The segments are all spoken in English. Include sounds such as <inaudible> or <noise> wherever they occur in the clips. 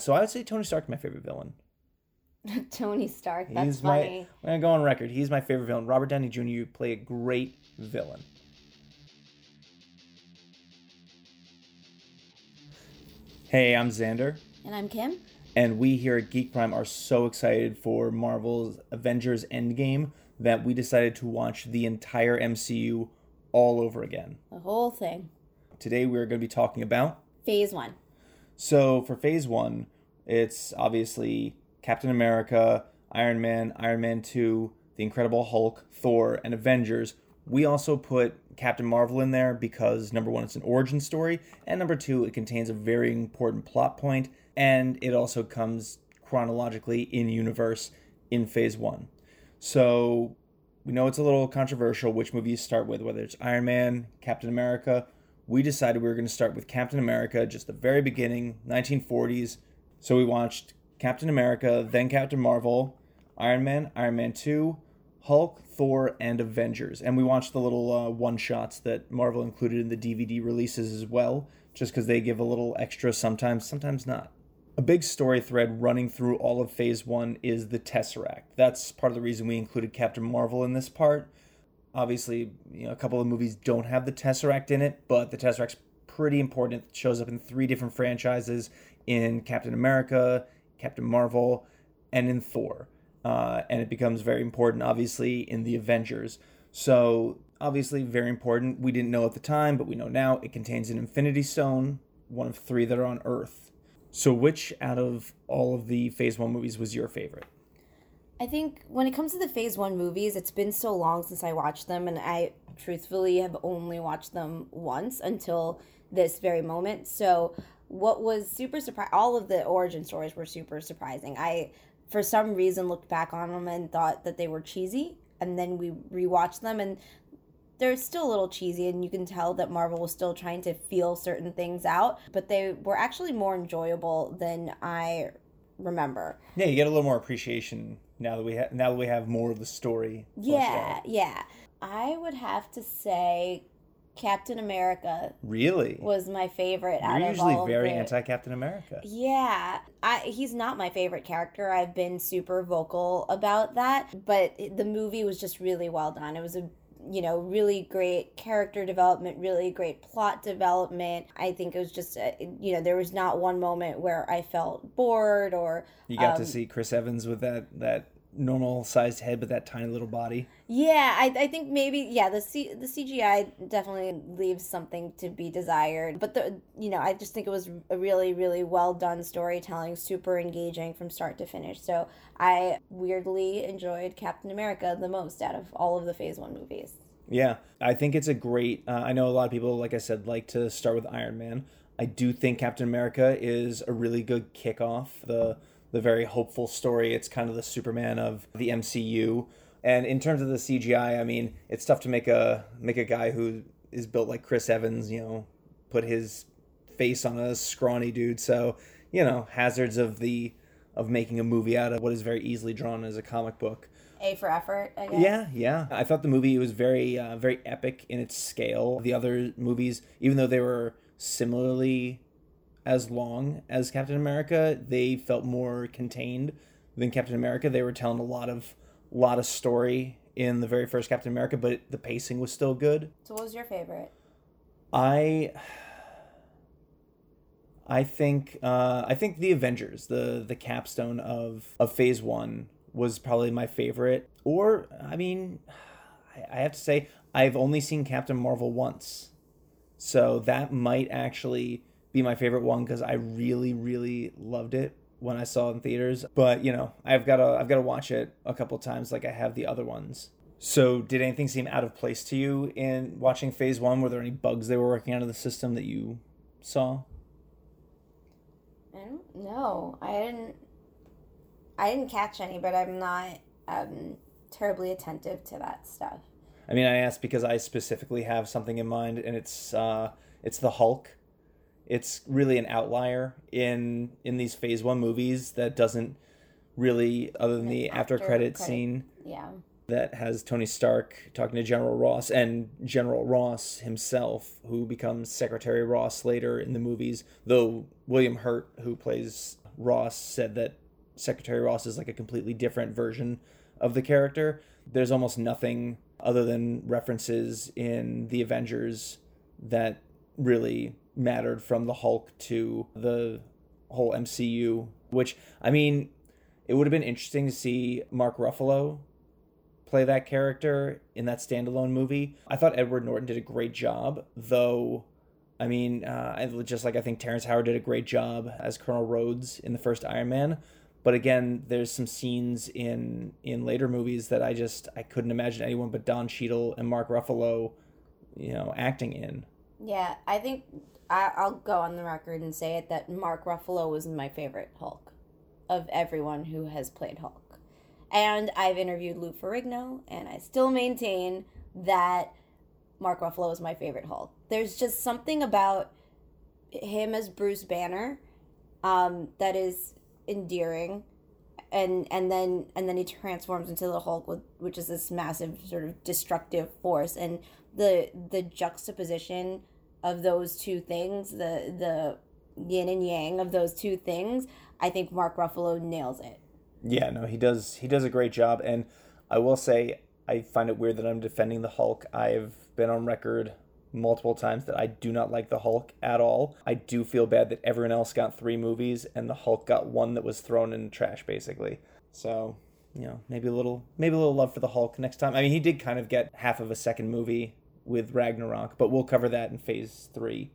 So I would say Tony Stark's my favorite villain. <laughs> Tony Stark. That's He's funny. my. I'm gonna go on record. He's my favorite villain. Robert Downey Jr. You play a great villain. Hey, I'm Xander, And I'm Kim. and we here at Geek Prime are so excited for Marvel's Avengers Endgame that we decided to watch the entire MCU all over again. The whole thing. Today we are going to be talking about Phase one. So for phase one, it's obviously Captain America, Iron Man, Iron Man 2, The Incredible Hulk, Thor, and Avengers. We also put Captain Marvel in there because number one, it's an origin story, and number two, it contains a very important plot point, and it also comes chronologically in universe in phase one. So we know it's a little controversial which movie you start with, whether it's Iron Man, Captain America. We decided we were going to start with Captain America, just the very beginning, 1940s. So we watched Captain America, then Captain Marvel, Iron Man, Iron Man 2, Hulk, Thor, and Avengers. And we watched the little uh, one shots that Marvel included in the DVD releases as well, just because they give a little extra sometimes, sometimes not. A big story thread running through all of Phase 1 is the Tesseract. That's part of the reason we included Captain Marvel in this part. Obviously, you know, a couple of movies don't have the Tesseract in it, but the Tesseract's pretty important. It shows up in three different franchises in Captain America, Captain Marvel, and in Thor. Uh, and it becomes very important, obviously, in the Avengers. So, obviously, very important. We didn't know at the time, but we know now it contains an Infinity Stone, one of three that are on Earth. So, which out of all of the Phase 1 movies was your favorite? I think when it comes to the phase one movies, it's been so long since I watched them, and I truthfully have only watched them once until this very moment. So, what was super surprising, all of the origin stories were super surprising. I, for some reason, looked back on them and thought that they were cheesy, and then we rewatched them, and they're still a little cheesy, and you can tell that Marvel was still trying to feel certain things out, but they were actually more enjoyable than I remember. Yeah, you get a little more appreciation now that we have now that we have more of the story. Yeah, yeah. I would have to say Captain America Really? was my favorite You're usually all very anti Captain America. Yeah, I he's not my favorite character. I've been super vocal about that, but it- the movie was just really well done. It was a you know really great character development, really great plot development. I think it was just uh you know there was not one moment where I felt bored or You got to um, see Chris Evans with that that normal sized head but that tiny little body. Yeah, I, I think maybe yeah the C, the CGI definitely leaves something to be desired. But the you know I just think it was a really really well done storytelling, super engaging from start to finish. So I weirdly enjoyed Captain America the most out of all of the Phase One movies. Yeah, I think it's a great. Uh, I know a lot of people, like I said, like to start with Iron Man. I do think Captain America is a really good kickoff. The the very hopeful story. It's kind of the Superman of the MCU. And in terms of the CGI, I mean, it's tough to make a make a guy who is built like Chris Evans, you know, put his face on a scrawny dude. So, you know, hazards of the of making a movie out of what is very easily drawn as a comic book. A for effort, I guess. Yeah, yeah. I thought the movie was very, uh, very epic in its scale. The other movies, even though they were similarly as long as Captain America, they felt more contained than Captain America. They were telling a lot of, lot of story in the very first Captain America, but the pacing was still good. So what was your favorite? I, I think, uh, I think the Avengers, the the capstone of of Phase One, was probably my favorite. Or, I mean, I, I have to say, I've only seen Captain Marvel once, so that might actually be my favorite one because I really, really loved it when I saw it in theaters. But you know, I've got to, I've got to watch it a couple times, like I have the other ones. So, did anything seem out of place to you in watching Phase One? Were there any bugs they were working out of the system that you saw? I don't know. I didn't. I didn't catch any, but I'm not um, terribly attentive to that stuff. I mean, I asked because I specifically have something in mind, and it's uh, it's the Hulk. It's really an outlier in in these Phase One movies that doesn't really, other than the after after credit credit. scene Yeah. that has Tony Stark talking to General Ross and General Ross himself, who becomes Secretary Ross later in the movies. Though William Hurt, who plays Ross said that Secretary Ross is like a completely different version of the character. There's almost nothing other than references in the Avengers that really mattered from the Hulk to the whole MCU, which I mean, it would have been interesting to see Mark Ruffalo play that character in that standalone movie. I thought Edward Norton did a great job, though. I mean, uh, just like I think Terrence Howard did a great job as Colonel Rhodes in the first Iron Man. But again, there's some scenes in in later movies that I just I couldn't imagine anyone but Don Cheadle and Mark Ruffalo, you know, acting in. Yeah, I think I, I'll go on the record and say it that Mark Ruffalo was my favorite Hulk of everyone who has played Hulk. And I've interviewed Lou Ferrigno, and I still maintain that Mark Ruffalo is my favorite Hulk. There's just something about him as Bruce Banner um, that is endearing, and and then and then he transforms into the Hulk, with, which is this massive sort of destructive force, and the the juxtaposition of those two things, the the yin and yang of those two things, I think Mark Ruffalo nails it. Yeah, no, he does. He does a great job, and I will say I find it weird that I'm defending the Hulk. I've been on record multiple times that I do not like the Hulk at all. I do feel bad that everyone else got three movies and the Hulk got one that was thrown in the trash, basically. So, you know, maybe a little, maybe a little love for the Hulk next time. I mean, he did kind of get half of a second movie with Ragnarok, but we'll cover that in Phase Three.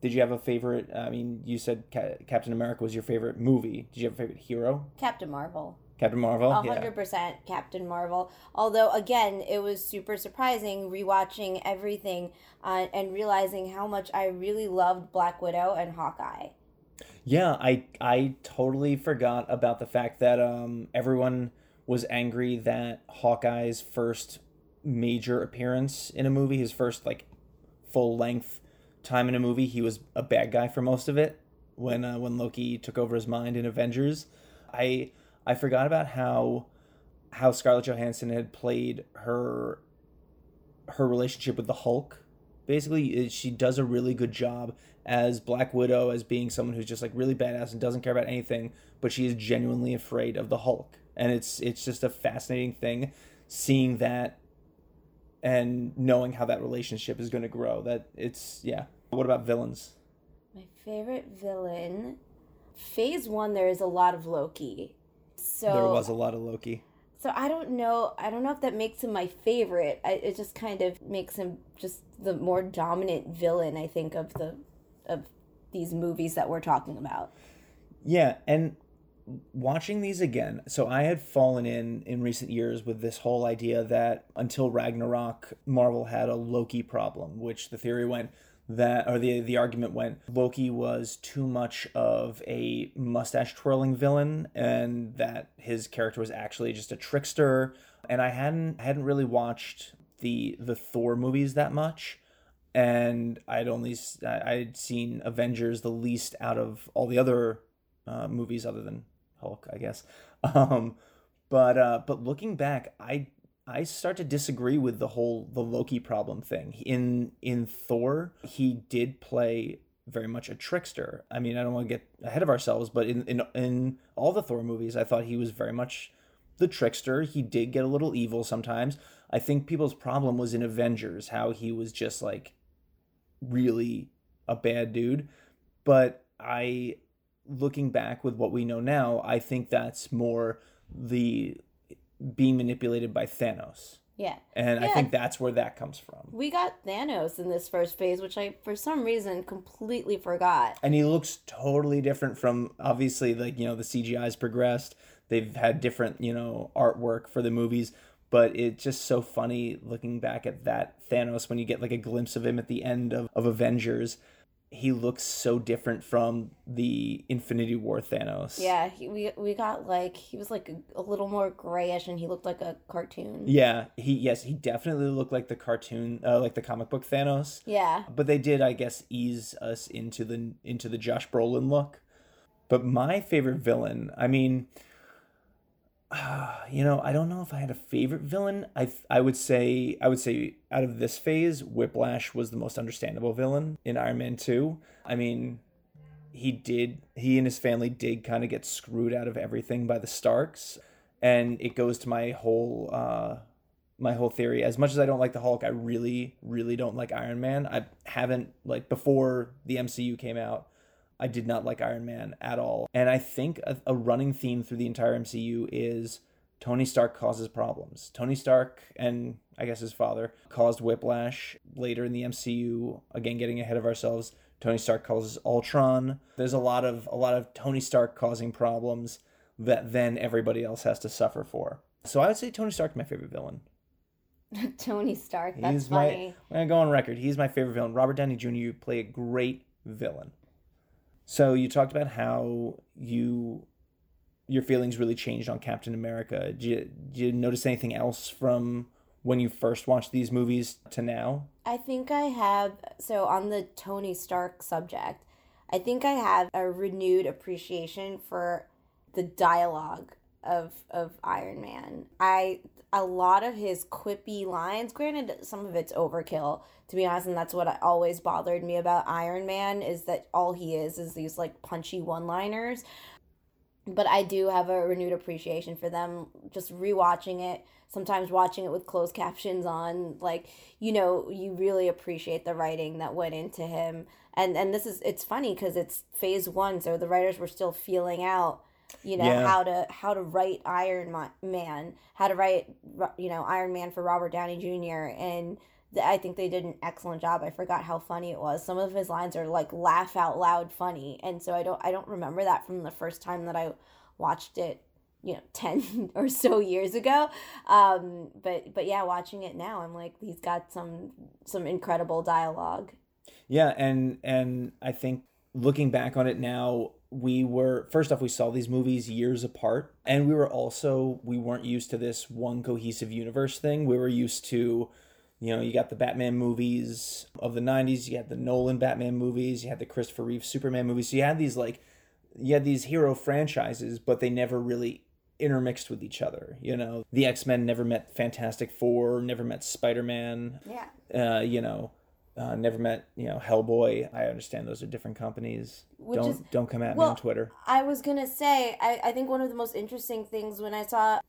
Did you have a favorite? I mean, you said Ca- Captain America was your favorite movie. Did you have a favorite hero? Captain Marvel. Captain Marvel. hundred percent Captain Marvel. Although again, it was super surprising rewatching everything uh, and realizing how much I really loved Black Widow and Hawkeye. Yeah, I I totally forgot about the fact that um everyone was angry that Hawkeye's first major appearance in a movie, his first like full length time in a movie, he was a bad guy for most of it. When uh, when Loki took over his mind in Avengers, I I forgot about how how Scarlett Johansson had played her her relationship with the Hulk. Basically, she does a really good job as Black Widow as being someone who's just like really badass and doesn't care about anything, but she is genuinely afraid of the Hulk. And it's it's just a fascinating thing seeing that and knowing how that relationship is going to grow. That it's yeah. What about villains? My favorite villain. Phase one, there is a lot of Loki. So there was a lot of Loki. So I don't know. I don't know if that makes him my favorite. I, it just kind of makes him just the more dominant villain. I think of the of these movies that we're talking about. Yeah, and watching these again, so I had fallen in in recent years with this whole idea that until Ragnarok, Marvel had a Loki problem, which the theory went that or the the argument went Loki was too much of a mustache twirling villain and that his character was actually just a trickster. And I hadn't hadn't really watched the the Thor movies that much and I'd only I'd seen Avengers the least out of all the other uh, movies other than Hulk, I guess. <laughs> Um, but uh, but looking back, I I start to disagree with the whole the Loki problem thing. In in Thor, he did play very much a trickster. I mean, I don't want to get ahead of ourselves, but in in in all the Thor movies, I thought he was very much the trickster. He did get a little evil sometimes. I think people's problem was in Avengers, how he was just like really a bad dude. But I looking back with what we know now, I think that's more the being manipulated by Thanos. Yeah. And yeah. I think that's where that comes from. We got Thanos in this first phase, which I, for some reason, completely forgot. And he looks totally different from, obviously, like, you know, the CGI's progressed. They've had different, you know, artwork for the movies. But it's just so funny looking back at that Thanos when you get like a glimpse of him at the end of, of Avengers he looks so different from the Infinity War Thanos. Yeah, he, we we got like he was like a, a, little more grayish, and he looked like a cartoon. Yeah, he yes, he definitely looked like the cartoon, uh, like the comic book Thanos. Yeah, but they did, I guess, ease us into the into the Josh Brolin look. But my favorite villain, I mean, <sighs> you know, I don't know if I had a favorite villain. I I would say I would say out of this phase, Whiplash was the most understandable villain in Iron Man 2. I mean, he did he and his family did kind of get screwed out of everything by the Starks, and it goes to my whole uh, my whole theory. As much as I don't like the Hulk, I really really don't like Iron Man. I haven't like before the MCU came out. I did not like Iron Man at all, and I think a, a running theme through the entire MCU is Tony Stark causes problems. Tony Stark and I guess his father caused whiplash later in the MCU. Again, getting ahead of ourselves. Tony Stark causes Ultron. There's a lot of a lot of Tony Stark causing problems that then everybody else has to suffer for. So I would say Tony Stark's my favorite villain. <laughs> Tony Stark, that's He's funny. my I'm gonna go on record. He's my favorite villain. Robert Downey Jr. You play a great villain. So you talked about how you your feelings really changed on Captain America. Did you, did you notice anything else from when you first watched these movies to now? I think I have so on the Tony Stark subject, I think I have a renewed appreciation for the dialogue of of Iron Man. I a lot of his quippy lines, granted some of it's overkill to be honest, and that's what always bothered me about Iron Man is that all he is is these like punchy one-liners. But I do have a renewed appreciation for them just rewatching it sometimes watching it with closed <laughs> captions on like you know you really appreciate the writing that went into him and and this is it's funny because it's phase one so the writers were still feeling out you know Yeah. how to how to write iron man how to write you know iron man for robert downey jr and i think they did an excellent job. I forgot how funny it was. Some of his lines are like laugh out loud funny and so i don't i don't remember that from the first time that i watched it you know <laughs> 10 or so years ago. Um but but yeah watching it now i'm like he's got some some incredible dialogue. Yeah, and and I think looking back on it now, we were first off we saw these movies years apart, and we were also we weren't used to this one cohesive universe thing. We were used to you know, you got the Batman movies of the 90s, you had the Nolan Batman movies, you had the Christopher Reeve Superman movies. So you had these like you had these hero franchises, but they never really intermixed with each other, you know. The X-Men never met Fantastic Four, never met Spider-Man yeah uh, you know, uh, never met you know Hellboy. I understand those are different companies. Which don't is- don't come at me on Twitter. i was gonna say I, I think one of the most interesting things when i saw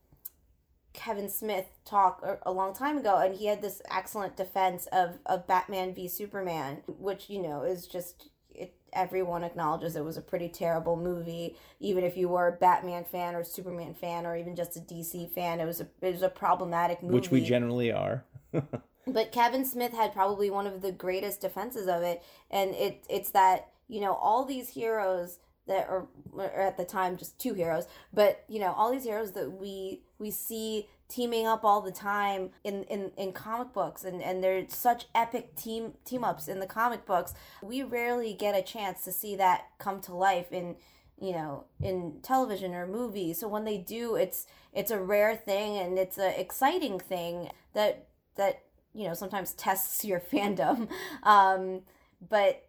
kevin smith talk a, a long time ago and he had this excellent defense of, of batman v superman which you know is just it, everyone acknowledges it was a pretty terrible movie even if you were a batman fan or superman fan or even just a dc fan it was a, it was a problematic movie Which we generally are. <laughs> but Kevin Smith had probably one of the greatest defenses of it, and it it's that you know all these heroes that are or at the time just two heroes, but you know all these heroes that we we see teaming up all the time in in, in comic books and and they're such epic team team ups in the comic books we rarely get a chance to see that come to life in you know in television or movies. So when they do it's it's a rare thing and it's an exciting thing that that you know sometimes tests your <laughs> fandom. Um but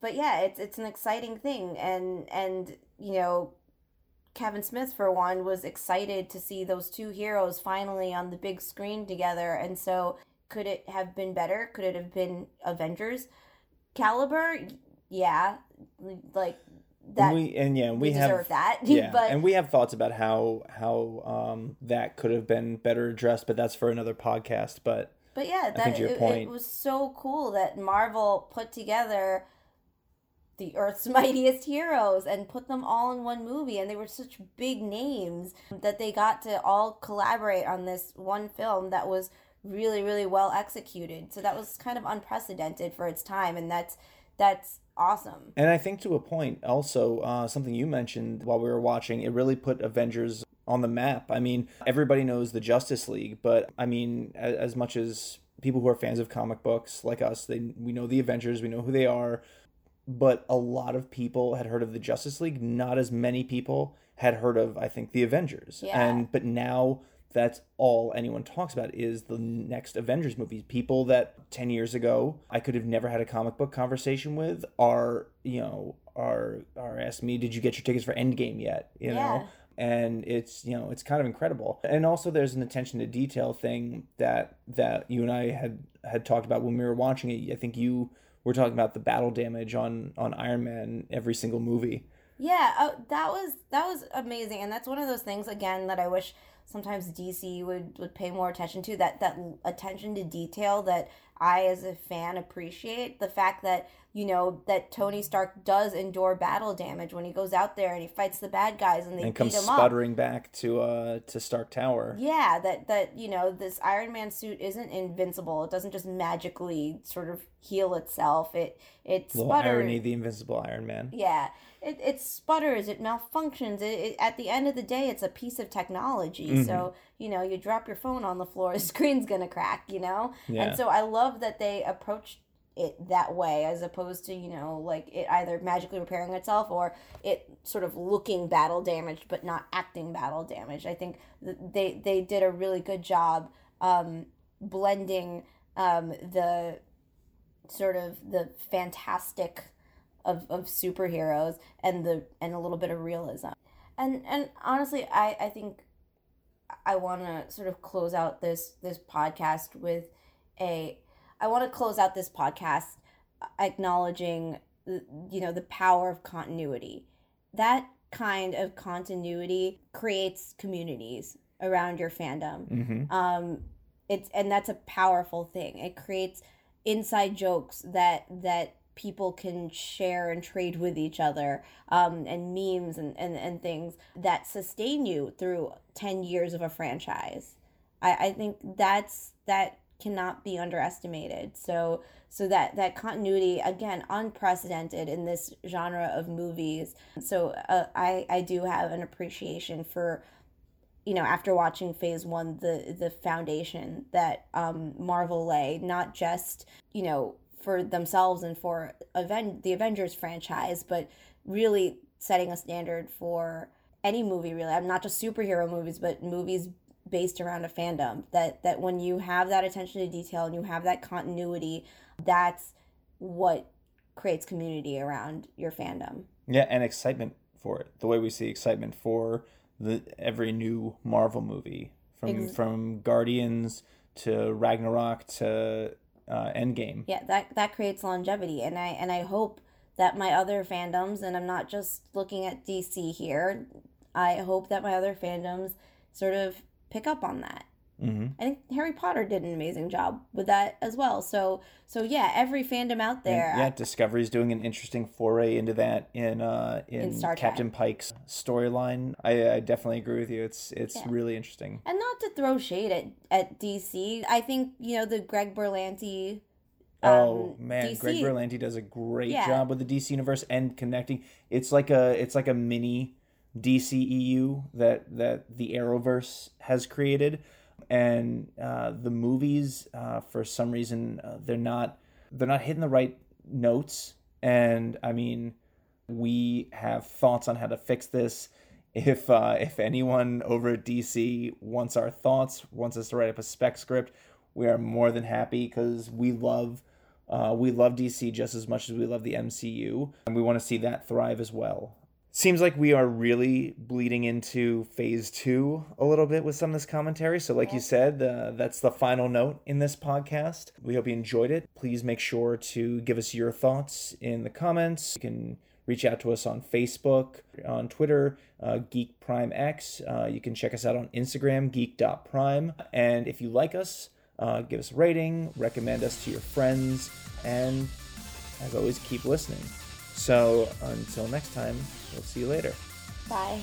but yeah it's it's an exciting thing. And and you know Kevin Smith for one was excited to see those two heroes finally on the big screen together. And so could it have been better? Could it have been Avengers caliber? Yeah like that and we and yeah, we, we have that. <laughs> yeah, but and we have thoughts about how how um that could have been better addressed, but that's for another podcast. But But yeah, that it, it was so cool that Marvel put together the Earth's <laughs> mightiest heroes and put them all in one movie and they were such big names that they got to all collaborate on this one film that was really really well executed. So that was kind of unprecedented for its time and that's that's awesome. And I think to a point, also uh, something you mentioned while we were watching, it really put Avengers on the map. I mean, everybody knows the Justice League, but I mean, as, as much as people who are fans of comic books like us, they we know the Avengers, we know who they are, but a lot of people had heard of the Justice League. Not as many people had heard of, I think, the Avengers. Yeah. And but now that's all anyone talks about is the next Avengers movie. People that 10 years ago I could have never had a comic book conversation with are, you know, are are asking me, "Did you get your tickets for Endgame yet?" you Yeah. know. And it's, you know, it's kind of incredible. And also there's an attention to detail thing that that you and I had had talked about when we were watching it. I think you we're talking about the battle damage on on Iron Man every single movie. Yeah, uh, that was that was amazing, and that's one of those things again that I wish sometimes DC would would pay more attention to that that attention to detail that I as a fan appreciate the fact that you know that Tony Stark does endure battle damage when he goes out there and he fights the bad guys and they and comes sputtering back to uh to Stark Tower. Yeah, that that you know this Iron Man suit isn't invincible. It doesn't just magically sort of heal itself. It it Little sputters. irony, the Invincible Iron Man. Yeah, it, it sputters, it malfunctions. It, it, at the end of the day, it's a piece of technology. So, Mm-hmm. you know, you drop your phone on the floor, <laughs> the screen's going to crack, you know? Yeah. And so I love that they approached it that way as opposed to, you know, like it either magically repairing itself or it sort of looking battle damaged but not acting battle damaged. I think they, they did a really good job um, blending um, the sort of the fantastic of, of superheroes and the and a little bit of realism. And and honestly i i think i want to sort of close out this this podcast with a i want to close out this podcast acknowledging you know the power of continuity. That kind of continuity creates communities around your fandom. Hmm um it's and that's a powerful thing. It creates inside jokes that that people can share and trade with each other um, and memes and, and, and things that sustain you through 10 years of a franchise. I, I think that's that cannot be underestimated. So so that that continuity again unprecedented in this genre of movies. So uh, i i do have an appreciation for you know after watching phase one the the foundation that um marvel lay not just you know for themselves and for Aven- the avengers franchise but really setting a standard for any movie really i'm not just superhero movies but movies based around a fandom that that when you have that attention to detail and you have that continuity that's what creates community around your fandom Yeah, and excitement for it. The way we see excitement for the every new Marvel movie from Ex- from Guardians to Ragnarok to uh, Endgame. yeah that that creates longevity and i and i hope that my other fandoms and i'm not just looking at dc here i hope that my other fandoms sort of pick up on that hmm i think harry potter did an amazing job with that as well so so yeah every fandom out there yeah, Discovery's doing an interesting foray into that in uh in, In Star Trek. Captain Pike's storyline. I, I definitely agree with you. It's it's Yeah. really interesting. and not to throw shade at, at dc i think you know the greg berlanti Oh um, man, Greg DC Berlanti does a great Yeah. job with the DC universe and connecting. It's like a it's like a mini DCEU that that the Arrowverse has created, and uh, the movies uh, for some reason uh, they're not they're not hitting the right notes. And I mean, we have thoughts on how to fix this. If uh, if anyone over at DC wants our thoughts, wants us to write up a spec script, we are more than happy because we love uh, we love DC just as much as we love the MCU, and we want to see that thrive as well. Seems like we are really bleeding into phase two a little bit with some of this commentary. So, like you said, uh, that's the final note in this podcast. We hope you enjoyed it. Please make sure to give us your thoughts in the comments. You can reach out to us on Facebook, on Twitter, uh, Geek Prime X. Uh, you can check us out on Instagram, geek.prime. And if you like us, uh, give us a rating, recommend us to your friends, and as always, keep listening. So until next time, we'll see you later. bye